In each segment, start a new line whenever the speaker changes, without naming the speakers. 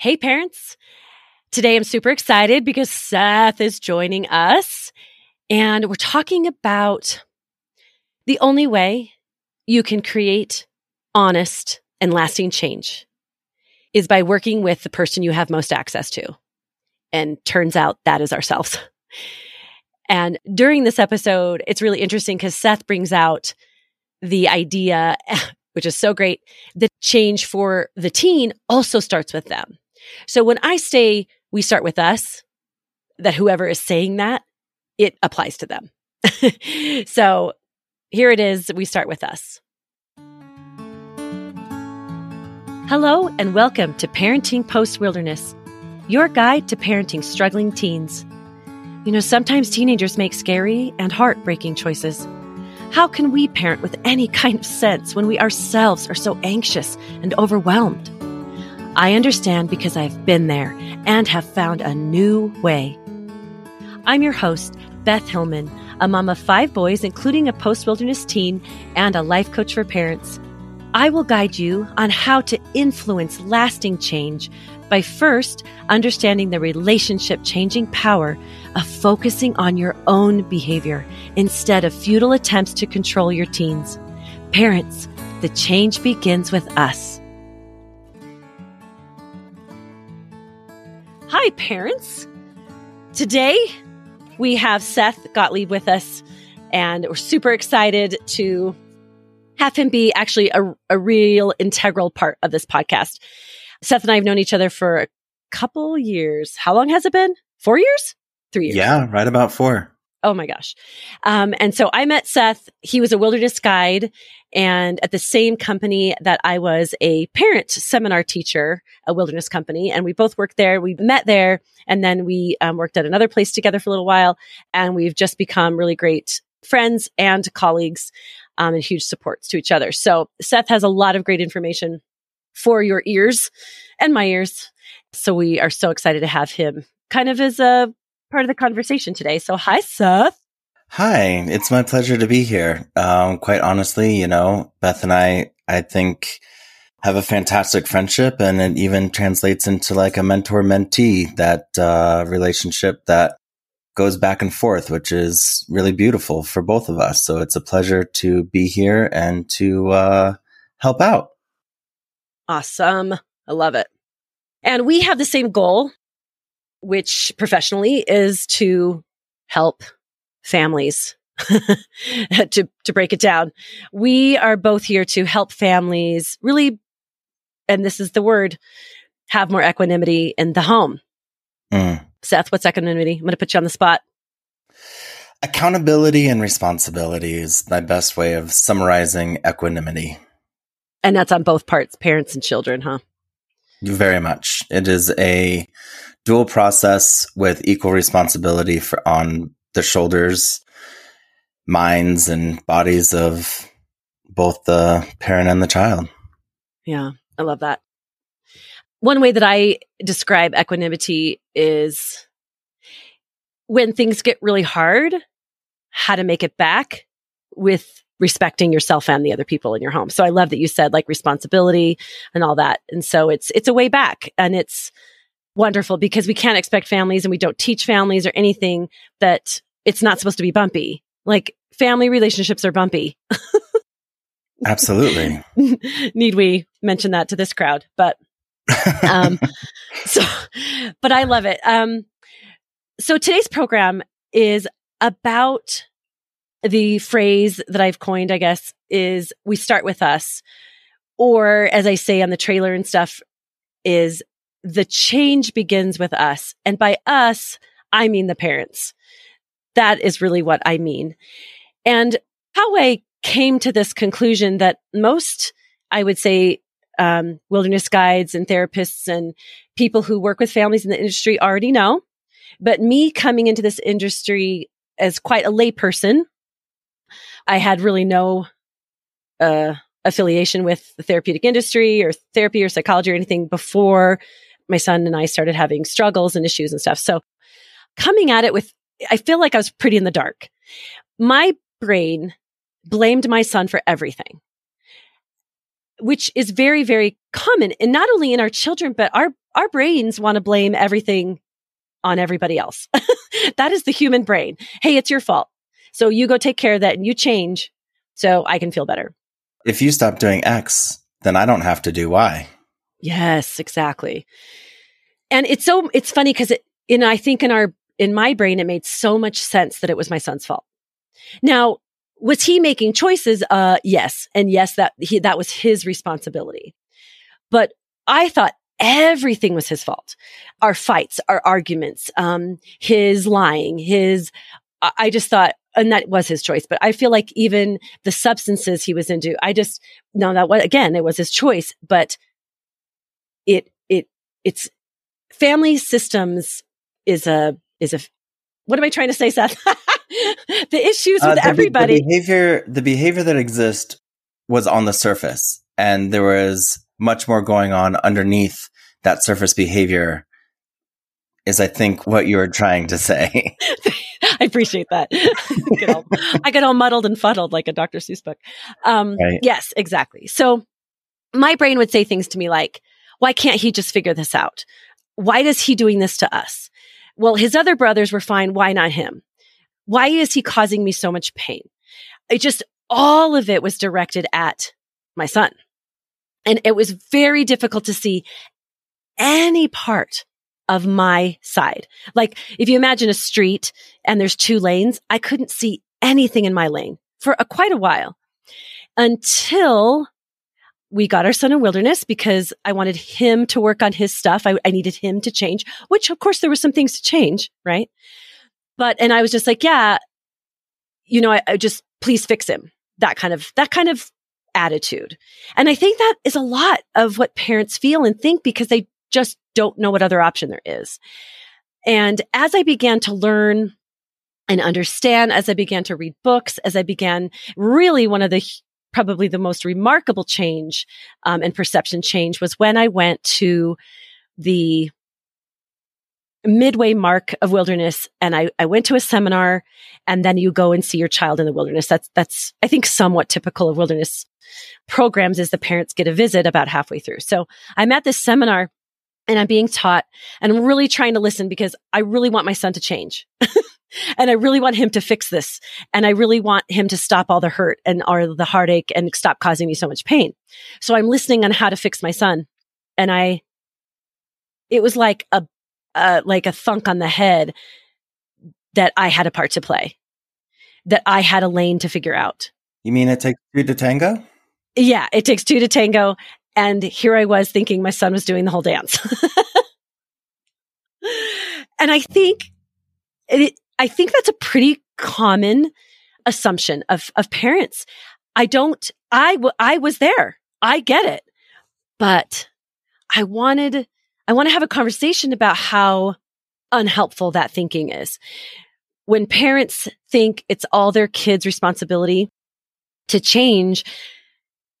Hey, parents. Today I'm super excited because Seth is joining us and we're talking about the only way you can create honest and lasting change is by working with the person you have most access to. And turns out that is ourselves. And during this episode, it's really interesting because Seth brings out the idea, which is so great, that change for the teen also starts with them. So when I say we start with us, that whoever is saying that, it applies to them. so here it is. We start with us. Hello and welcome to Parenting Post Wilderness, your guide to parenting struggling teens. You know, sometimes teenagers make scary and heartbreaking choices. How can we parent with any kind of sense when we ourselves are so anxious and overwhelmed? I understand because I've been there and have found a new way. I'm your host, Beth Hillman, a mom of five boys, including a post wilderness teen and a life coach for parents. I will guide you on how to influence lasting change by first understanding the relationship changing power of focusing on your own behavior instead of futile attempts to control your teens. Parents, the change begins with us. Hi, parents. Today we have Seth Gottlieb with us, and we're super excited to have him be actually a, a real integral part of this podcast. Seth and I have known each other for a couple years. How long has it been? Four years? Three years?
Yeah, right about four.
Oh my gosh. Um, and so I met Seth. He was a wilderness guide and at the same company that I was a parent seminar teacher, a wilderness company. And we both worked there. We met there and then we um, worked at another place together for a little while. And we've just become really great friends and colleagues um, and huge supports to each other. So Seth has a lot of great information for your ears and my ears. So we are so excited to have him kind of as a part of the conversation today. So, hi, Seth.
Hi, it's my pleasure to be here. Um, quite honestly, you know, Beth and I, I think, have a fantastic friendship, and it even translates into like a mentor mentee that uh, relationship that goes back and forth, which is really beautiful for both of us. So it's a pleasure to be here and to uh, help out.
Awesome. I love it. And we have the same goal which professionally is to help families to to break it down. We are both here to help families really and this is the word have more equanimity in the home. Mm. Seth, what's equanimity? I'm going to put you on the spot.
Accountability and responsibility is my best way of summarizing equanimity.
And that's on both parts, parents and children, huh?
Very much. It is a dual process with equal responsibility for on the shoulders, minds, and bodies of both the parent and the child.
Yeah, I love that. One way that I describe equanimity is when things get really hard, how to make it back with respecting yourself and the other people in your home. So I love that you said like responsibility and all that. And so it's it's a way back and it's wonderful because we can't expect families and we don't teach families or anything that it's not supposed to be bumpy. Like family relationships are bumpy.
Absolutely.
Need we mention that to this crowd? But um so but I love it. Um so today's program is about the phrase that I've coined, I guess, is we start with us. Or as I say on the trailer and stuff, is the change begins with us. And by us, I mean the parents. That is really what I mean. And how I came to this conclusion that most, I would say, um, wilderness guides and therapists and people who work with families in the industry already know. But me coming into this industry as quite a layperson, I had really no uh, affiliation with the therapeutic industry or therapy or psychology or anything before my son and I started having struggles and issues and stuff. So coming at it with, I feel like I was pretty in the dark. My brain blamed my son for everything, which is very, very common. And not only in our children, but our our brains want to blame everything on everybody else. that is the human brain. Hey, it's your fault. So you go take care of that and you change so I can feel better.
If you stop doing X, then I don't have to do Y.
Yes, exactly. And it's so, it's funny because it, in, I think in our, in my brain, it made so much sense that it was my son's fault. Now, was he making choices? Uh, yes. And yes, that he, that was his responsibility. But I thought everything was his fault. Our fights, our arguments, um, his lying, his, I just thought, and that was his choice, but I feel like even the substances he was into, I just, no, that was, again, it was his choice, but it, it, it's family systems is a, is a, what am I trying to say, Seth? the issues with uh, the, everybody.
The behavior, the behavior that exists was on the surface and there was much more going on underneath that surface behavior is I think what you were trying to say.
I appreciate that. I, get all, I get all muddled and fuddled like a Dr. Seuss book. Um, right. Yes, exactly. So my brain would say things to me like, why can't he just figure this out? Why is he doing this to us? Well, his other brothers were fine. Why not him? Why is he causing me so much pain? It just, all of it was directed at my son. And it was very difficult to see any part of my side. Like if you imagine a street and there's two lanes, I couldn't see anything in my lane for a, quite a while until we got our son in wilderness because I wanted him to work on his stuff. I, I needed him to change, which of course there were some things to change, right? But, and I was just like, yeah, you know, I, I just please fix him. That kind of, that kind of attitude. And I think that is a lot of what parents feel and think because they just don't know what other option there is. And as I began to learn and understand, as I began to read books, as I began really one of the probably the most remarkable change um, and perception change was when I went to the midway mark of wilderness and I, I went to a seminar and then you go and see your child in the wilderness. That's, that's, I think somewhat typical of wilderness programs is the parents get a visit about halfway through. So I'm at this seminar and I'm being taught and I'm really trying to listen because I really want my son to change. and I really want him to fix this. And I really want him to stop all the hurt and or the heartache and stop causing me so much pain. So I'm listening on how to fix my son. And I, it was like a, uh, like a thunk on the head that I had a part to play, that I had a lane to figure out.
You mean it takes two to tango?
Yeah, it takes two to tango. And here I was thinking my son was doing the whole dance. and I think it, I think that's a pretty common assumption of, of parents. I don't, I, w- I was there. I get it. But I wanted, I want to have a conversation about how unhelpful that thinking is. When parents think it's all their kids' responsibility to change,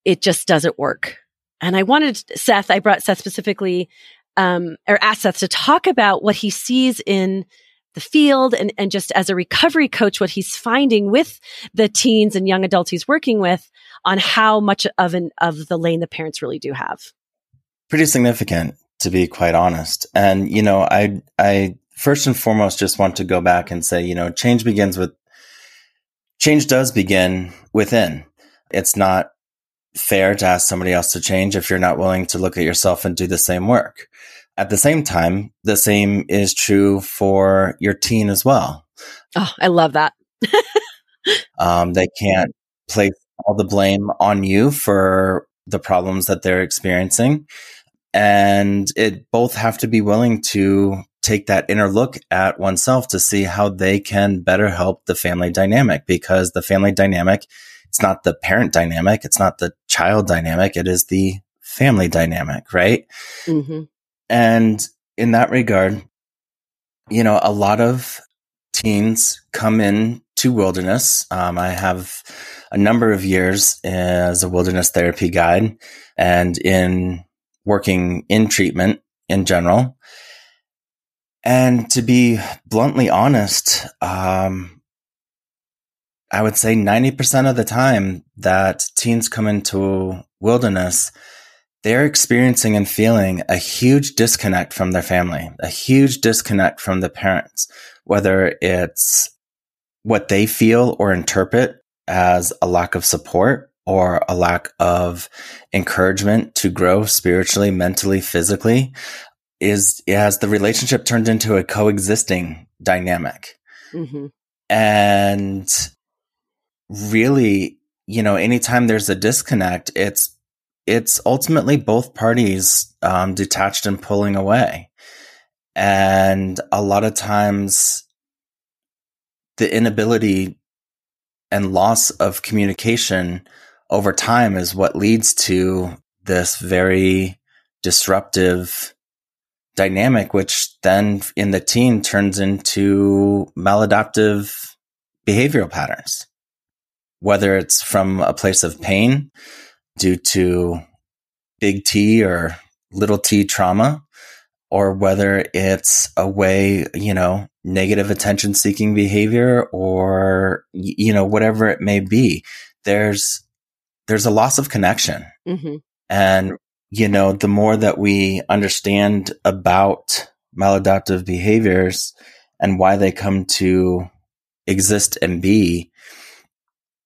it just doesn't work. And I wanted Seth, I brought Seth specifically, um, or asked Seth to talk about what he sees in the field and, and just as a recovery coach, what he's finding with the teens and young adults he's working with on how much of an, of the lane the parents really do have.
Pretty significant to be quite honest. And, you know, I, I first and foremost just want to go back and say, you know, change begins with, change does begin within. It's not fair to ask somebody else to change if you're not willing to look at yourself and do the same work. At the same time, the same is true for your teen as well.
Oh, I love that.
um, they can't place all the blame on you for the problems that they're experiencing. And it both have to be willing to take that inner look at oneself to see how they can better help the family dynamic because the family dynamic it's not the parent dynamic. It's not the child dynamic. It is the family dynamic, right? Mm-hmm. And in that regard, you know, a lot of teens come in to wilderness. Um, I have a number of years as a wilderness therapy guide and in working in treatment in general. And to be bluntly honest, um, I would say 90% of the time that teens come into wilderness, they're experiencing and feeling a huge disconnect from their family, a huge disconnect from the parents, whether it's what they feel or interpret as a lack of support or a lack of encouragement to grow spiritually, mentally, physically is as the relationship turned into a coexisting dynamic. Mm-hmm. And really, you know, anytime there's a disconnect, it's it's ultimately both parties um, detached and pulling away. And a lot of times, the inability and loss of communication over time is what leads to this very disruptive dynamic, which then in the teen turns into maladaptive behavioral patterns, whether it's from a place of pain due to big T or little t trauma, or whether it's a way, you know, negative attention seeking behavior or, you know, whatever it may be. There's, there's a loss of connection. Mm-hmm. And, you know, the more that we understand about maladaptive behaviors and why they come to exist and be,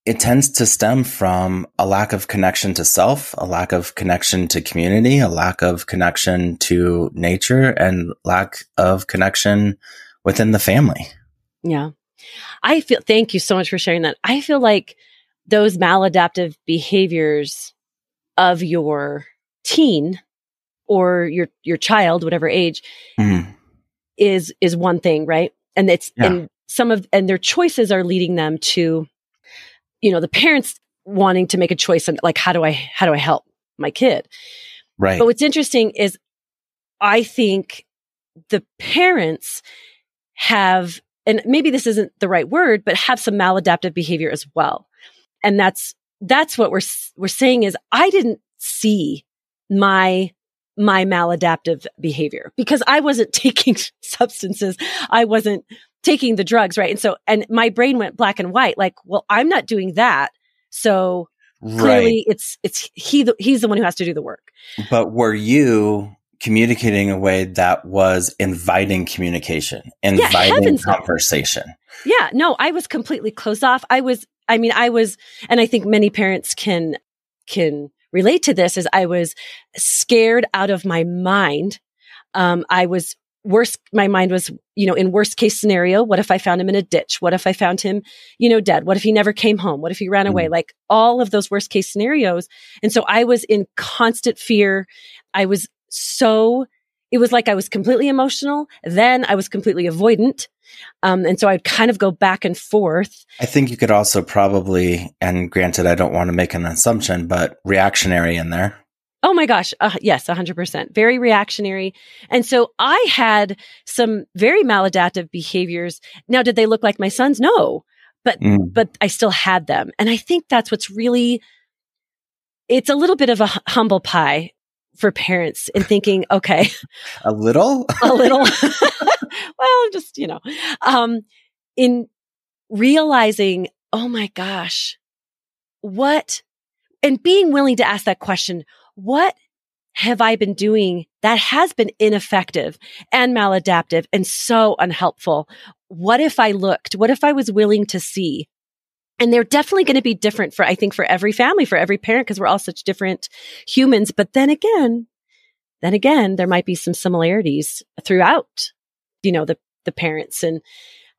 it tends to stem from a lack of connection to self, a lack of connection to community, a lack of connection to nature, and lack of connection within the family.
Yeah. I feel, thank you so much for sharing that. I feel like those maladaptive behaviors of your teen or your, your child, whatever age, mm. is, is one thing, right? And it's, yeah. and some of, and their choices are leading them to you know, the parents wanting to make a choice and like, how do I, how do I help my kid?
Right.
But what's interesting is I think the parents have, and maybe this isn't the right word, but have some maladaptive behavior as well. And that's, that's what we're, we're saying is I didn't see my my maladaptive behavior because I wasn't taking substances. I wasn't taking the drugs, right? And so, and my brain went black and white, like, well, I'm not doing that. So right. clearly it's, it's he, the, he's the one who has to do the work.
But were you communicating a way that was inviting communication, inviting yeah, conversation?
Yeah, no, I was completely closed off. I was, I mean, I was, and I think many parents can, can relate to this is I was scared out of my mind. Um, I was worst, my mind was, you know, in worst case scenario, what if I found him in a ditch? What if I found him, you know, dead? What if he never came home? What if he ran away? Mm. Like all of those worst case scenarios. And so I was in constant fear. I was so, it was like I was completely emotional. Then I was completely avoidant. Um, and so I'd kind of go back and forth.
I think you could also probably, and granted, I don't want to make an assumption, but reactionary in there.
Oh my gosh. Uh, yes, 100%. Very reactionary. And so I had some very maladaptive behaviors. Now, did they look like my sons? No, but, mm. but I still had them. And I think that's what's really, it's a little bit of a humble pie for parents in thinking, okay.
a little?
a little. well, just, you know, um, in realizing, oh my gosh, what, and being willing to ask that question, what have I been doing that has been ineffective and maladaptive and so unhelpful? What if I looked? What if I was willing to see? And they're definitely going to be different for, I think, for every family, for every parent, because we're all such different humans. But then again, then again, there might be some similarities throughout, you know, the, the parents and,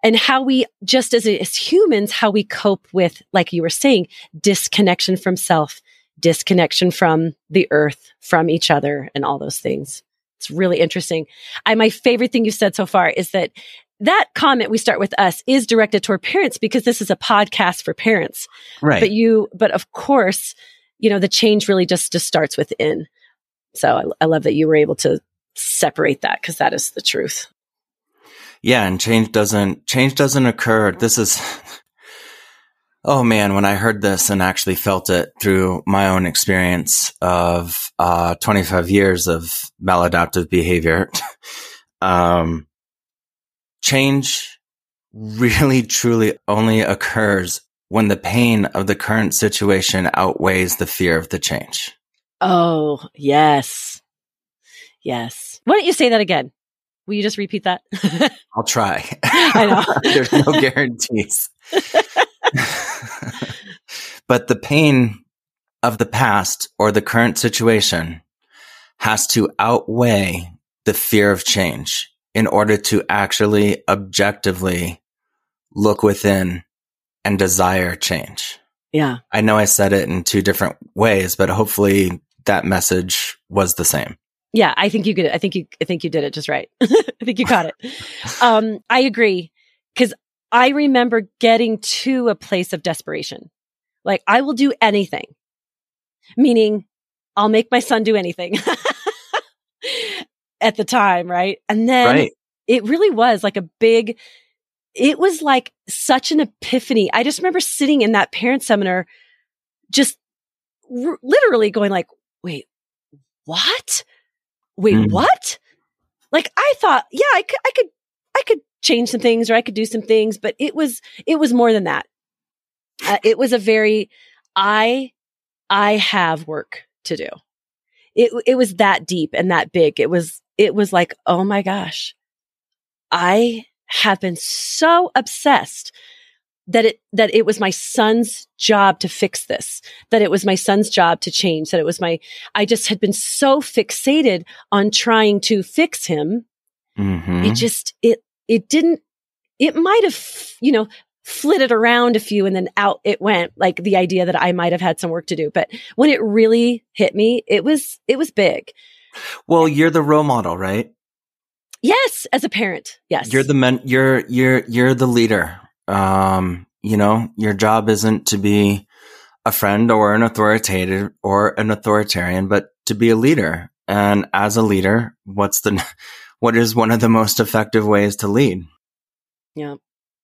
and how we just as, as humans, how we cope with, like you were saying, disconnection from self, disconnection from the earth, from each other, and all those things. It's really interesting. I, my favorite thing you said so far is that that comment we start with us is directed toward parents because this is a podcast for parents.
Right.
But you, but of course, you know, the change really just, just starts within. So I, I love that you were able to separate that because that is the truth.
Yeah. And change doesn't, change doesn't occur. This is, Oh man, when I heard this and actually felt it through my own experience of uh, 25 years of maladaptive behavior, um, change really truly only occurs when the pain of the current situation outweighs the fear of the change.
Oh, yes. Yes. Why don't you say that again? Will you just repeat that?
I'll try.
I know.
There's no guarantees. But the pain of the past or the current situation has to outweigh the fear of change in order to actually objectively look within and desire change.
Yeah.
I know I said it in two different ways, but hopefully that message was the same.
Yeah, I think you did. It. I think you. I think you did it just right. I think you caught it. Um, I agree because I remember getting to a place of desperation. Like I will do anything, meaning I'll make my son do anything at the time, right? And then
Right.
it really was like a big. It was like such an epiphany. I just remember sitting in that parent seminar, just r- literally going like, "Wait, what? Wait,
Mm.
what?" Like I thought, yeah, I could, I could, I could change some things or I could do some things, but it was, it was more than that. Uh, it was a very, I, I have work to do. It, it was that deep and that big. It was, it was like, oh my gosh, I have been so obsessed that it, that it was my son's job to fix this, that it was my son's job to change, that it was my, I just had been so fixated on trying to fix him
Mhm.
it just it it didn't it might have you know flitted around a few and then out it went like the idea that i might have had some work to do but when it really hit me it was it was big
well, you're the role model, right?
yes as a parent yes
You're the men, you're, you're, you're the leader. Um, you know, your job isn't to be a friend or an authoritative or an authoritarian, but to be a leader. And as a leader, what's the, what is one of the most effective ways to lead?
Yeah.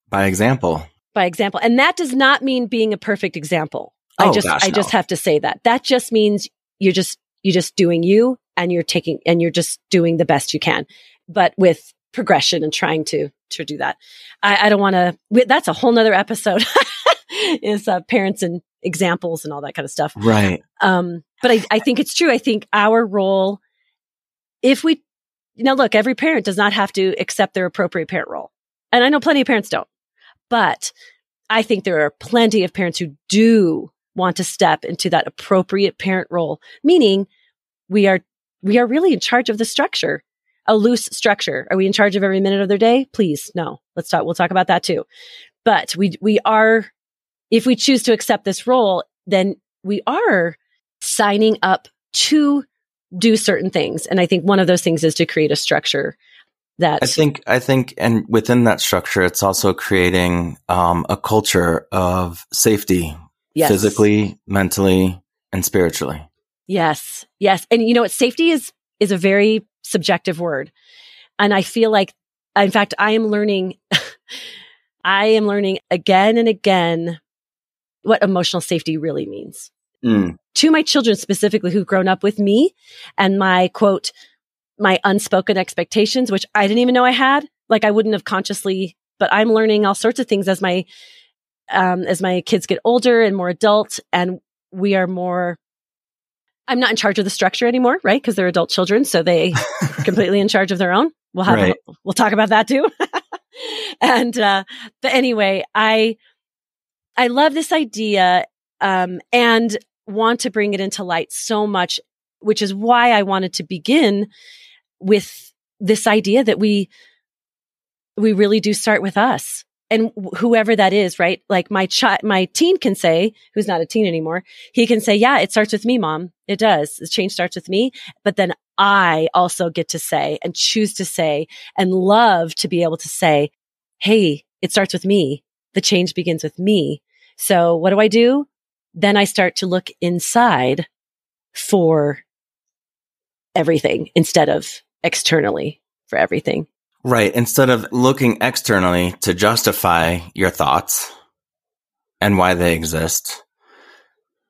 By example.
By example. And that does not mean being a perfect example. I
Oh,
just
gosh,
i just have to say that. That just means you're just you're just doing you and you're taking and you're just doing the best you can but with progression and trying to to do that. I, I don't want to that's a whole nother episode is uh, parents and examples and all that kind of stuff.
Right.
um, but I, I think it's true. I think our role, if we, now look, every parent does not have to accept their appropriate parent role. And I know plenty of parents don't, but I think there are plenty of parents who do want to step into that appropriate parent role, meaning we are, we are really in charge of the structure, a loose structure. Are we in charge of every minute of their day? Please, no. Let's talk, we'll talk about that too. But we, we are, if we choose to accept this role, then we are signing up to do certain things. And I think one of those things is to create a structure that
I think, I think, and within that structure, it's also creating, um, a culture of safety,
yes,
physically, mentally, and spiritually.
Yes. Yes. And you know what? Safety is, is a very subjective word. And I feel like, in fact, I am learning, I am learning again and again what emotional safety really means.
Mm.
to my children specifically who've grown up with me and my quote, my unspoken expectations, which I didn't even know I had. Like I wouldn't have consciously, but I'm learning all sorts of things as my, um, as my kids get older and more adult and we are more, I'm not in charge of the structure anymore, right? Because they're adult children. So they completely in charge of their own. We'll have,
Right.
we'll talk about that too. and, uh, but anyway, I, I love this idea, um, and want to bring it into light so much, which is why I wanted to begin with this idea that we, we really do start with us and whoever that is, right? Like my child, my teen can say, who's not a teen anymore, he can say, yeah, it starts with me, mom. It does. The change starts with me. But then I also get to say and choose to say and love to be able to say, Hey, it starts with me. The change begins with me. So what do I do? Then I start to look inside for everything instead of externally for everything.
Right. Instead of looking externally to justify your thoughts and why they exist,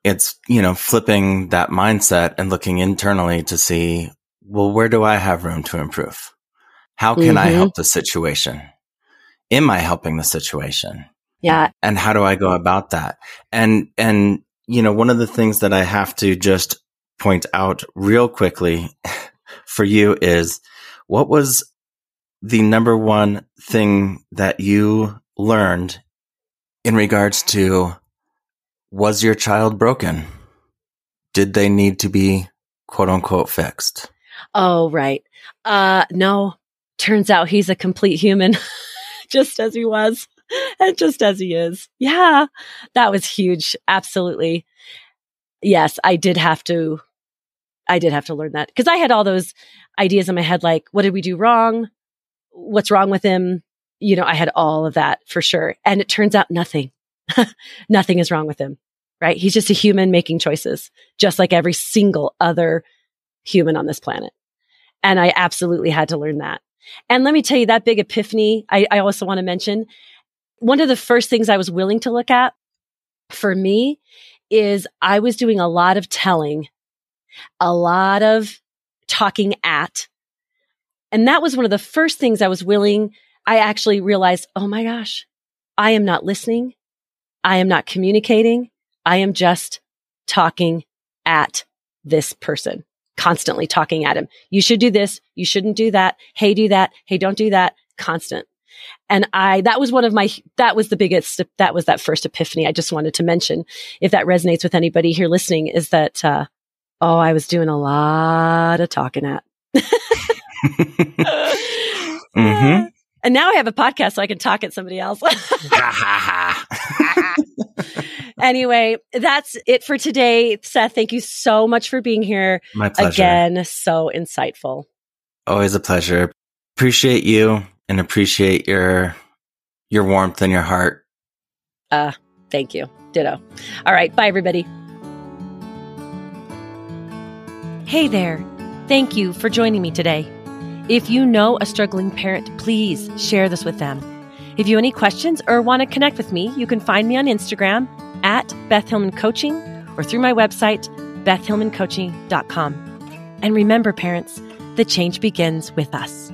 it's, you know, flipping that mindset and looking internally to see, well, where do I have room to improve? How can I
Mhm.
help the situation? Am I helping the situation?
Yeah.
and how do I go about that? And, and, you know, one of the things that I have to just point out real quickly for you is what was the number one thing that you learned in regards to was your child broken? Did they need to be quote unquote fixed?
Oh, right. Uh, no, turns out he's a complete human, just as he was and just as he is. Yeah, that was huge. Absolutely. Yes, I did have to, I did have to learn that because I had all those ideas in my head, like, what did we do wrong? What's wrong with him? You know, I had all of that for sure. And it turns out nothing, nothing is wrong with him, right? He's just a human making choices, just like every single other human on this planet. And I absolutely had to learn that. And let me tell you that big epiphany, I, I also want to mention one of the first things I was willing to look at for me is I was doing a lot of telling, a lot of talking at. And that was one of the first things I was willing. I actually realized, oh my gosh, I am not listening. I am not communicating. I am just talking at this person constantly talking at him. You should do this. You shouldn't do that. Hey, do that. Hey, don't do that. Constant. And I, that was one of my, that was the biggest, that was that first epiphany. I just wanted to mention if that resonates with anybody here listening is that, uh, oh, I was doing a lot of talking at. mm-hmm. And now I have a podcast so I can talk at somebody else. anyway, that's it for today. Seth, thank you so much for being here.
My pleasure.
Again, so insightful.
Always a pleasure. Appreciate you and appreciate your your warmth and your heart.
Uh, thank you. Ditto. All right, bye everybody. Hey there. Thank you for joining me today. If you know a struggling parent, please share this with them. If you have any questions or want to connect with me, you can find me on Instagram at Beth Hillman Coaching or through my website, bethhillmancoaching.com. And remember, parents, the change begins with us.